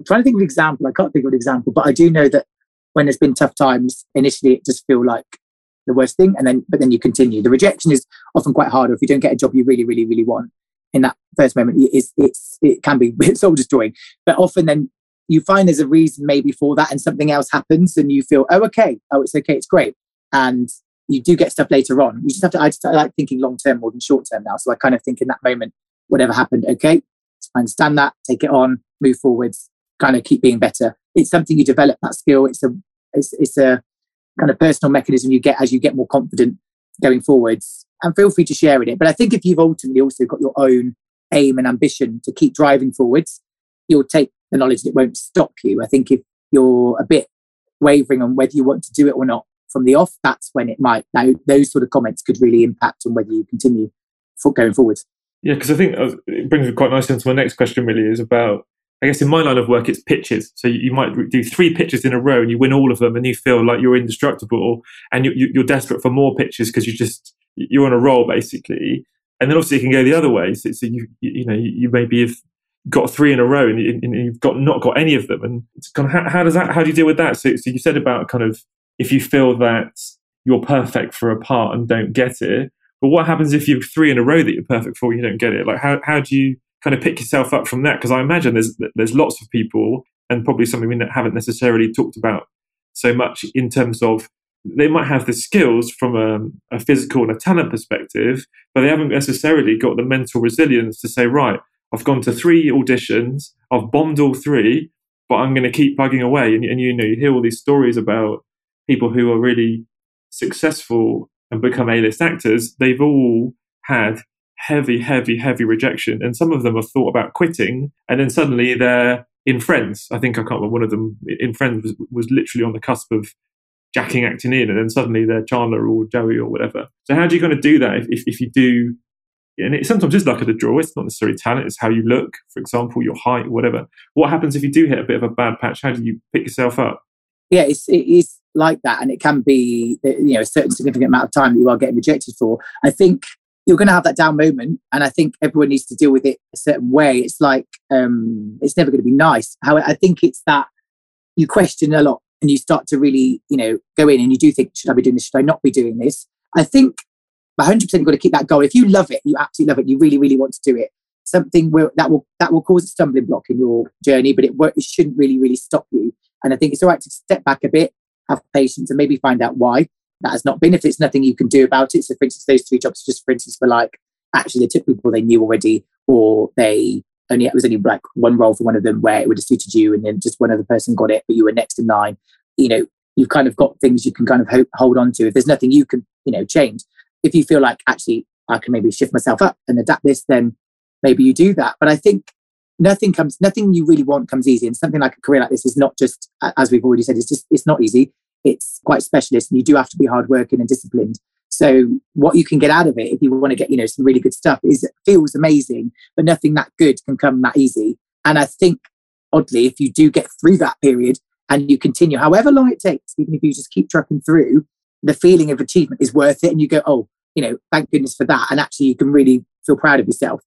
I'm trying to think of an example. I can't think of an example, but I do know that when there's been tough times, initially it just feel like the worst thing, and then but then you continue. The rejection is often quite hard. If you don't get a job you really, really, really want in that first moment, it's it's it can be soul destroying. But often then you find there's a reason maybe for that, and something else happens, and you feel oh okay, oh it's okay, it's great, and you do get stuff later on. You just have to. I just I like thinking long term more than short term now. So I kind of think in that moment, whatever happened, okay, I understand that, take it on, move forwards, kind of keep being better. It's something you develop that skill. It's a it's, it's a kind of personal mechanism you get as you get more confident going forwards. And feel free to share in it. But I think if you've ultimately also got your own aim and ambition to keep driving forwards, you'll take the knowledge that it won't stop you. I think if you're a bit wavering on whether you want to do it or not from the off, that's when it might. Now, those sort of comments could really impact on whether you continue for going forwards. Yeah, because I think uh, it brings me quite nicely into my next question. Really, is about I guess in my line of work, it's pitches. So you might do three pitches in a row and you win all of them and you feel like you're indestructible and you, are desperate for more pitches because you just, you're on a roll basically. And then obviously it can go the other way. So, so you, you know, you maybe have got three in a row and, you, have got not got any of them. And kind of, how, how does that, how do you deal with that? So, so you said about kind of, if you feel that you're perfect for a part and don't get it, but what happens if you've three in a row that you're perfect for and you don't get it? Like how, how do you, kind of pick yourself up from that because I imagine there's there's lots of people and probably something we haven't necessarily talked about so much in terms of they might have the skills from a, a, physical and a talent perspective, but they haven't necessarily got the mental resilience to say, right, I've gone to three auditions, I've bombed all three, but I'm going to keep bugging away. And, and you know, you hear all these stories about people who are really successful and become A-list actors. They've all had heavy, heavy, heavy rejection. And some of them have thought about quitting, and then suddenly they're in Friends. I think I can't remember one of them in Friends was, was literally on the cusp of jacking acting in, and then suddenly they're Chandler or Joey or whatever. So how do you kind of do that if, if, if you do? And it sometimes is luck of the draw. It's not necessarily talent. It's how you look, for example, your height, whatever. What happens if you do hit a bit of a bad patch? How do you pick yourself up? Yeah, it's, it is like that, and it can be you know a certain significant amount of time that you are getting rejected for. I think you're going to have that down moment and i think everyone needs to deal with it a certain way. It's like um it's never going to be nice. How i think it's that you question a lot and you start to really you know go in and you do think should i be doing this? Should i not be doing this? I think 100% you've got to keep that goal. If you love it you absolutely love it you really really want to do it something will, that will that will cause a stumbling block in your journey but it, it shouldn't really really stop you. And i think it's all right to step back a bit have patience and maybe find out why that has not been. If it's nothing you can do about it. So, for instance, those three jobs, just for instance, were like actually they took people they knew already, or they only it was only like one role for one of them where it would have suited you, and then just one other person got it, but you were next in line. You know, you've kind of got things you can kind of hope, hold on to. If there's nothing you can, you know, change. If you feel like actually I can maybe shift myself up and adapt this, then maybe you do that. But I think nothing comes, nothing you really want comes easy. And something like a career like this is not just, as we've already said, it's just, it's not easy it's quite specialist and you do have to be hardworking and disciplined. So what you can get out of it, if you want to get, you know, some really good stuff, is it feels amazing, but nothing that good can come that easy. And I think oddly, if you do get through that period and you continue, however long it takes, even if you just keep trucking through, the feeling of achievement is worth it. And you go, oh, you know, thank goodness for that. And actually you can really feel proud of yourself.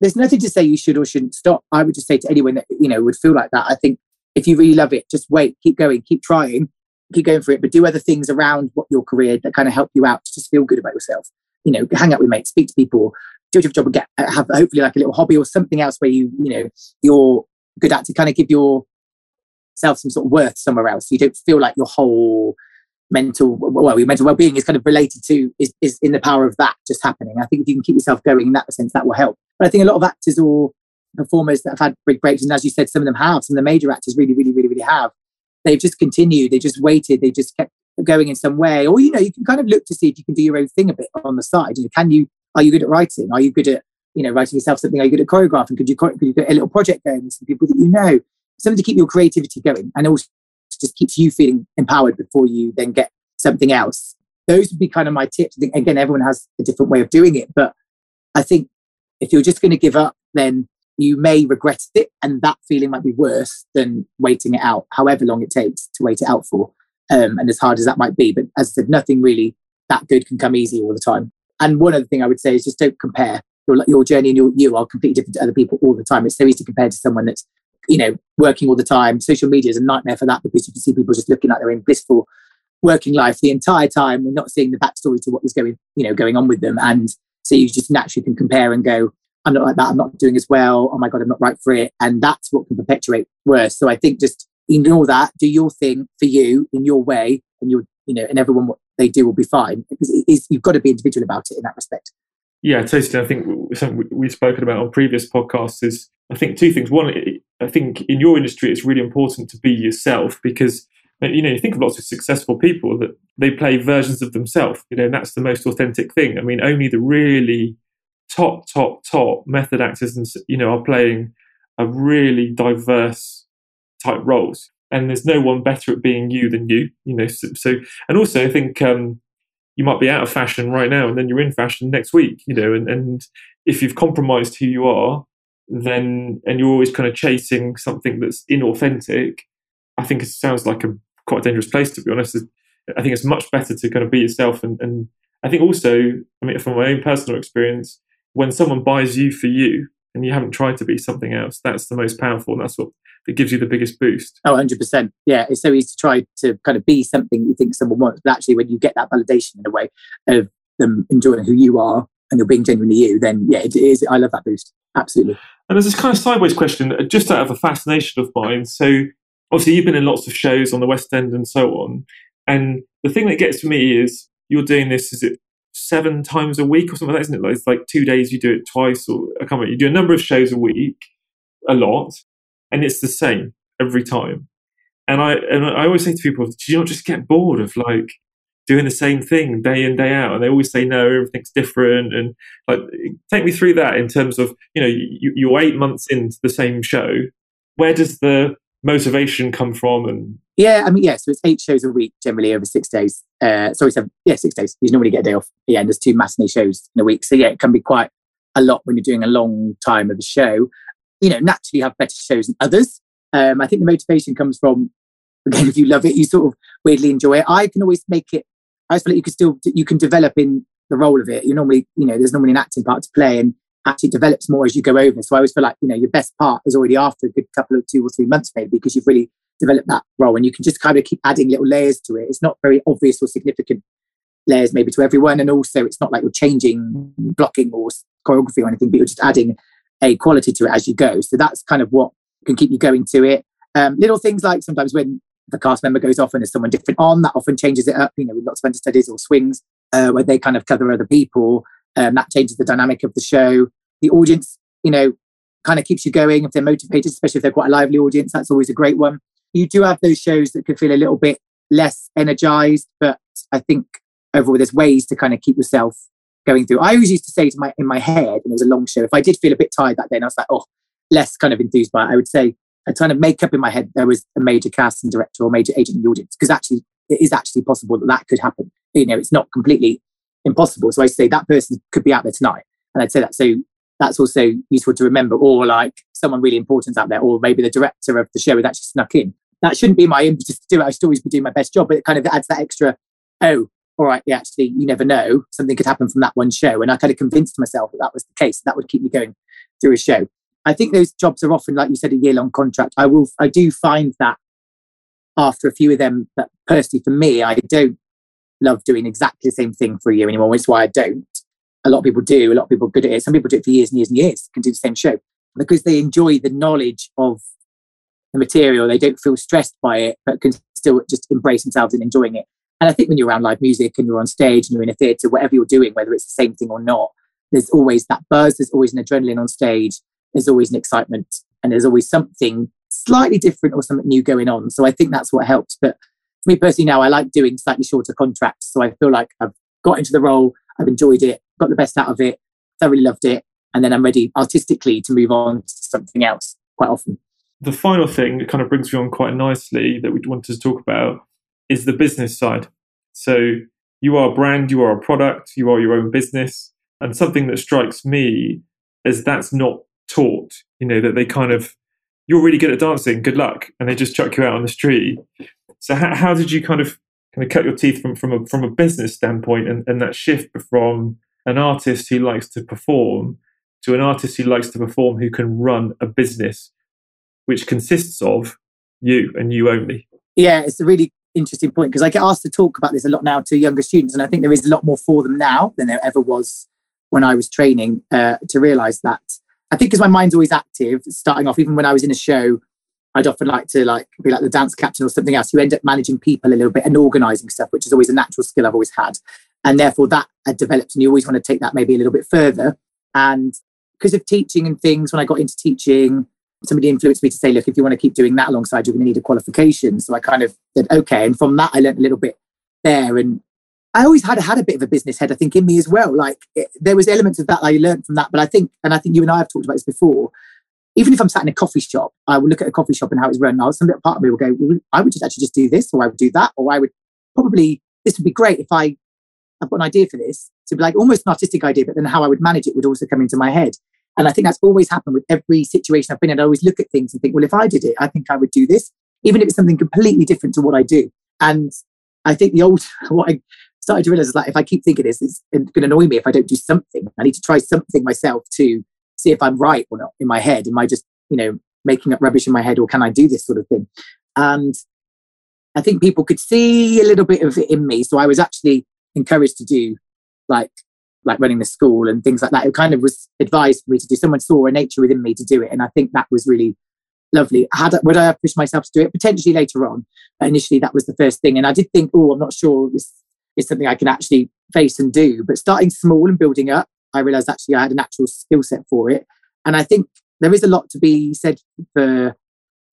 There's nothing to say you should or shouldn't stop. I would just say to anyone that, you know, would feel like that, I think if you really love it, just wait, keep going, keep trying keep going for it, but do other things around what your career that kind of help you out to just feel good about yourself. You know, hang out with mates, speak to people, do a job, get uh, have hopefully like a little hobby or something else where you you know you're good at to kind of give yourself some sort of worth somewhere else. You don't feel like your whole mental well your mental well-being is kind of related to is, is in the power of that just happening i think if you can keep yourself going in that sense that will help but i think a lot of actors or performers that have had big breaks and as you said some of them have some of the major actors really really really really have they've just continued. They just waited. They just kept going in some way. Or, you know, you can kind of look to see if you can do your own thing a bit on the side. You know, can you, are you good at writing? Are you good at, you know, writing yourself something? Are you good at choreographing? Could you, could you get a little project going with some people that you know? Something to keep your creativity going and also just keeps you feeling empowered before you then get something else. Those would be kind of my tips. Again, everyone has a different way of doing it. But I think if you're just going to give up, then you may regret it and that feeling might be worse than waiting it out however long it takes to wait it out for um, and as hard as that might be but as i said nothing really that good can come easy all the time and one other thing i would say is just don't compare your, your journey and your you are completely different to other people all the time it's so easy to compare to someone that's you know, working all the time. Social media is a nightmare for that because you can see people just looking like they're in blissful working life the entire time. We're not seeing the backstory to what was going, you know, going on with them. And so you just naturally can compare and go, I'm not like that. I'm not doing as well. Oh my God, I'm not right for it. And that's what can perpetuate worse. So I think just ignore that, do your thing for you in your way, and you'll, you know, and everyone what they do will be fine. Because you've got to be individual about it in that respect. Yeah, totally. I think something we've spoken about on previous podcasts is I think two things. One, I think in your industry, it's really important to be yourself because uh, you know you think of lots of successful people that they play versions of themselves. You know, and that's the most authentic thing. I mean, only the really top, top, top method actors and you know are playing a really diverse type roles, and there's no one better at being you than you. You know, so, so and also I think. um you might be out of fashion right now and then you're in fashion next week you know and, and if you've compromised who you are then and you're always kind of chasing something that's inauthentic i think it sounds like a quite dangerous place to be honest i think it's much better to kind of be yourself and, and i think also i mean from my own personal experience when someone buys you for you and you haven't tried to be something else that's the most powerful and that's what that gives you the biggest boost. Oh, 100%. Yeah, it's so easy to try to kind of be something you think someone wants. But actually, when you get that validation in a way of them enjoying who you are and you're being genuinely you, then yeah, it is. I love that boost. Absolutely. And there's this kind of sideways question, uh, just out of a fascination of mine. So, obviously, you've been in lots of shows on the West End and so on. And the thing that gets to me is you're doing this, is it seven times a week or something like that, isn't it? Like, it's like two days, you do it twice, or I can't. You do a number of shows a week, a lot and it's the same every time. And I and I always say to people, do you not just get bored of like doing the same thing day in day out? And they always say no, everything's different. And like, take me through that in terms of you know you, you're eight months into the same show. Where does the motivation come from? And yeah, I mean, yeah. So it's eight shows a week generally over six days. Uh, sorry, seven. Yeah, six days. You normally get a day off. Yeah, and there's two matinee shows in a week. So yeah, it can be quite a lot when you're doing a long time of a show you know, naturally have better shows than others. Um, I think the motivation comes from, again, if you love it, you sort of weirdly enjoy it. I can always make it, I feel like you can still, you can develop in the role of it. You normally, you know, there's normally an acting part to play and actually develops more as you go over. So I always feel like, you know, your best part is already after a good couple of two or three months maybe because you've really developed that role and you can just kind of keep adding little layers to it. It's not very obvious or significant layers maybe to everyone. And also it's not like you're changing blocking or choreography or anything, but you're just adding a quality to it as you go. So that's kind of what can keep you going to it. Um, little things like sometimes when the cast member goes off and there's someone different on, that often changes it up, you know, with lots of understudies or swings uh, where they kind of cover other people. Um, that changes the dynamic of the show. The audience, you know, kind of keeps you going if they're motivated, especially if they're quite a lively audience. That's always a great one. You do have those shows that could feel a little bit less energized, but I think overall there's ways to kind of keep yourself going through. I always used to say to my in my head, and it was a long show, if I did feel a bit tired that day, and I was like, oh, less kind of enthused by it, I would say I kind of make up in my head there was a major casting director or major agent in the audience because actually it is actually possible that that could happen. You know, it's not completely impossible. So I say that person could be out there tonight, and I'd say that. So that's also useful to remember, or like someone really important out there, or maybe the director of the show had actually snuck in. That shouldn't be my impetus to do it. I should always be doing my best job, but it kind of adds that extra. Oh, all right, yeah, actually, you never know. Something could happen from that one show. And I kind of convinced myself that that was the case. That would keep me going through a show. I think those jobs are often, like you said, a year long contract. I will, I do find that after a few of them, that personally for me, I don't love doing exactly the same thing for a year anymore. Which is why I don't. A lot of people do. A lot of people are good at it. Some people do it for years and years and years, can do the same show because they enjoy the knowledge of the material. They don't feel stressed by it, but can still just embrace themselves and enjoying it. And I think when you're around live music and you're on stage and you're in a theatre, whatever you're doing, whether it's the same thing or not, there's always that buzz, there's always an adrenaline on stage, there's always an excitement, and there's always something slightly different or something new going on. So I think that's what helps. But for me personally now, I like doing slightly shorter contracts. So I feel like I've got into the role, I've enjoyed it, got the best out of it, thoroughly loved it, and then I'm ready artistically to move on to something else quite often. The final thing that kind of brings me on quite nicely that we wanted to talk about is the business side. So you are a brand, you are a product, you are your own business. And something that strikes me is that's not taught, you know, that they kind of, you're really good at dancing, good luck. And they just chuck you out on the street. So how, how did you kind of kind of cut your teeth from, from a from a business standpoint and, and that shift from an artist who likes to perform to an artist who likes to perform who can run a business which consists of you and you only? Yeah, it's a really interesting point because I get asked to talk about this a lot now to younger students, and I think there is a lot more for them now than there ever was when I was training uh, to realize that. I think because my mind's always active, starting off, even when I was in a show, I'd often like to like be like the dance captain or something else. You end up managing people a little bit and organizing stuff, which is always a natural skill I've always had. And therefore that had developed and you always want to take that maybe a little bit further. And because of teaching and things, when I got into teaching, somebody influenced me to say, look, if you want to keep doing that alongside, you're going to need a qualification. So I kind of said, okay. And from that, I learned a little bit there. And I always had had a bit of a business head, I think, in me as well. Like it, there was elements of that I learned from that. But I think, and I think you and I have talked about this before. Even if I'm sat in a coffee shop, I will look at a coffee shop and how it's run. Now, some little part of me will go, well, I would just actually just do this, or I would do that, or I would probably this would be great if I I've got an idea for this to be like almost an artistic idea, but then how I would manage it would also come into my head. And I think that's always happened with every situation I've been in. I always look at things and think, well, if I did it, I think I would do this, even if it's something completely different to what I do. And I think the old, what I started to realize is like, if I keep thinking this, it's going to annoy me if I don't do something. I need to try something myself to see if I'm right or not in my head. Am I just, you know, making up rubbish in my head or can I do this sort of thing? And I think people could see a little bit of it in me. So I was actually encouraged to do like like running the school and things like that. It kind of was advised for me to do. Someone saw a nature within me to do it, and I think that was really lovely. Had would I have pushed myself to do it potentially later on? But initially, that was the first thing, and I did think, oh, I'm not sure this is something I can actually face and do. But starting small and building up, I realised actually I had a natural skill set for it, and I think there is a lot to be said for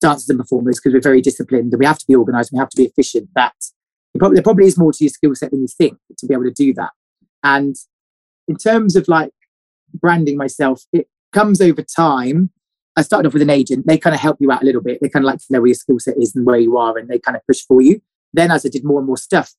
dancers and performers because we're very disciplined and we have to be organised, we have to be efficient. That probably, there probably is more to your skill set than you think to be able to do that. And in terms of like branding myself, it comes over time. I started off with an agent. They kind of help you out a little bit. They kind of like to know where your skill set is and where you are, and they kind of push for you. Then, as I did more and more stuff,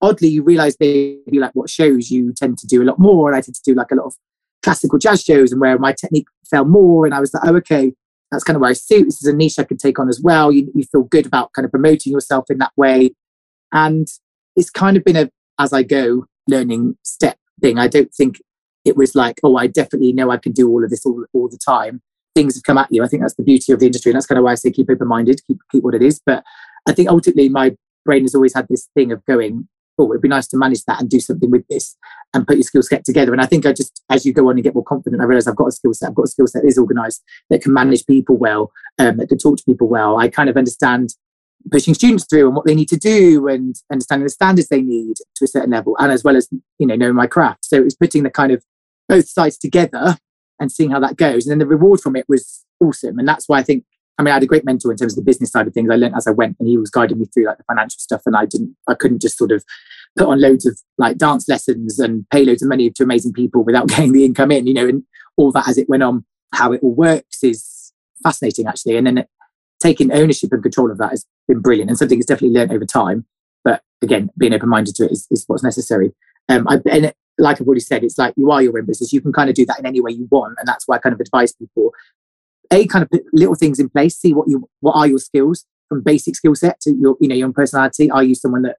oddly, you realize maybe like what shows you tend to do a lot more. And I tend to do like a lot of classical jazz shows, and where my technique fell more. And I was like, oh, okay, that's kind of where I suit. This is a niche I could take on as well. You, you feel good about kind of promoting yourself in that way. And it's kind of been a as I go learning step thing. I don't think it was like, oh, I definitely know I can do all of this all, all the time. Things have come at you. I think that's the beauty of the industry. And that's kind of why I say keep open minded, keep, keep what it is. But I think ultimately my brain has always had this thing of going, oh, it'd be nice to manage that and do something with this and put your skill set together. And I think I just, as you go on and get more confident, I realize I've got a skill set. I've got a skill set that is organized, that can manage people well, um, that can talk to people well. I kind of understand pushing students through and what they need to do and understanding the standards they need to a certain level and as well as you know knowing my craft. So it was putting the kind of both sides together and seeing how that goes. And then the reward from it was awesome. And that's why i think i mean i had a great mentor in terms of the business side of things. I learned as i went and he was guiding me through like the financial stuff and i didn't i couldn't just sort of put on loads of like dance lessons and pay loads of money to amazing people without getting the income in you know and all that as it went on. How it all works is fascinating actually. And then taking ownership and control of that has been brilliant and something that's definitely learned over time. But again, being open minded to it is, is what's necessary. Um, I, and like I've already said, it's like you are your own business. You can kind of do that in any way you want, and that's why I kind of advise people: a kind of put little things in place, see what you what are your skills from basic skill set to your you know your own personality. Are you someone that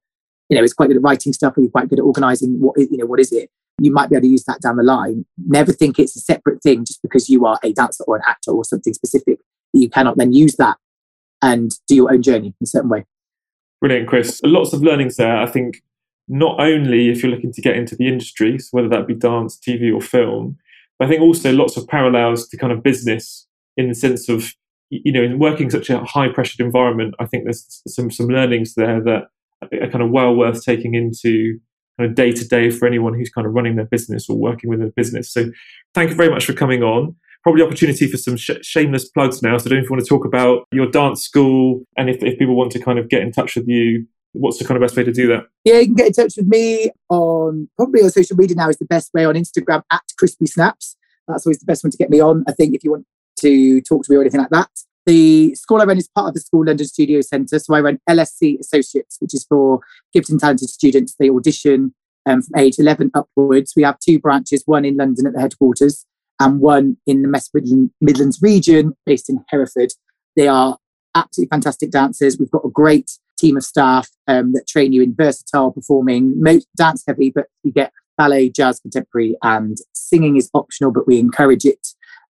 you know is quite good at writing stuff? Are you're quite good at organizing? What is, you know what is it? You might be able to use that down the line. Never think it's a separate thing just because you are a dancer or an actor or something specific. You cannot then use that and do your own journey in a certain way. Brilliant, Cris. Lots of learnings there. I think not only if you're looking to get into the industry, so whether that be dance, TV, or film, but I think also lots of parallels to kind of business in the sense of you know in working such a high pressured environment. I think there's some some learnings there that are kind of well worth taking into kind of day to day for anyone who's kind of running their business or working with a business. So thank you very much for coming on probably opportunity for some sh- shameless plugs now. So I don't know if you want to talk about your dance school and if, if people want to kind of get in touch with you, what's the kind of best way to do that? Yeah, you can get in touch with me on probably on social media now is the best way on Instagram at Crispy Snaps. That's always the best one to get me on. I think if you want to talk to me or anything like that. The school I run is part of the School London Studio Centre. So I run LSC Associates, which is for gifted and talented students. They audition um, from age 11 upwards. We have two branches, one in London at the headquarters and one in the West Midlands region based in Hereford. They are absolutely fantastic dancers. We've got a great team of staff um, that train you in versatile performing, most dance heavy, but you get ballet, jazz, contemporary, and singing is optional, but we encourage it.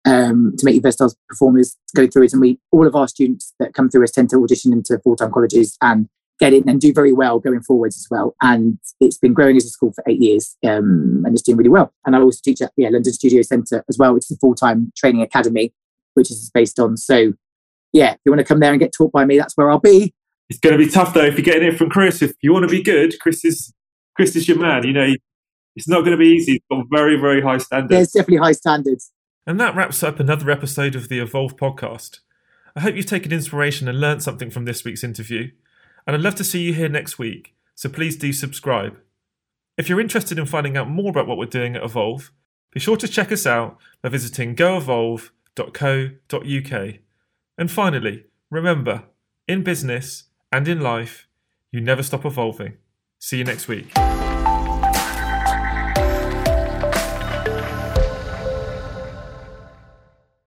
um, to make your stars performers go through it. And we, all of our students that come through us tend to audition into full time colleges and get in and do very well going forwards as well. And it's been growing as a school for eight years um, and it's doing really well. And I also teach at yeah, London Studio Centre as well, which is a full time training academy, which is based on. So, yeah, if you want to come there and get taught by me, that's where I'll be. It's going to be tough though if you're getting it from Cris. If you want to be good, Cris is Cris is your man. You know, it's not going to be easy. It's got very, very high standards. There's definitely high standards. And that wraps up another episode of the Evolve podcast. I hope you've taken inspiration and learned something from this week's interview. And I'd love to see you here next week, so please do subscribe. If you're interested in finding out more about what we're doing at Evolve, be sure to check us out by visiting goevolve.co.uk. And finally, remember, in business and in life, you never stop evolving. See you next week.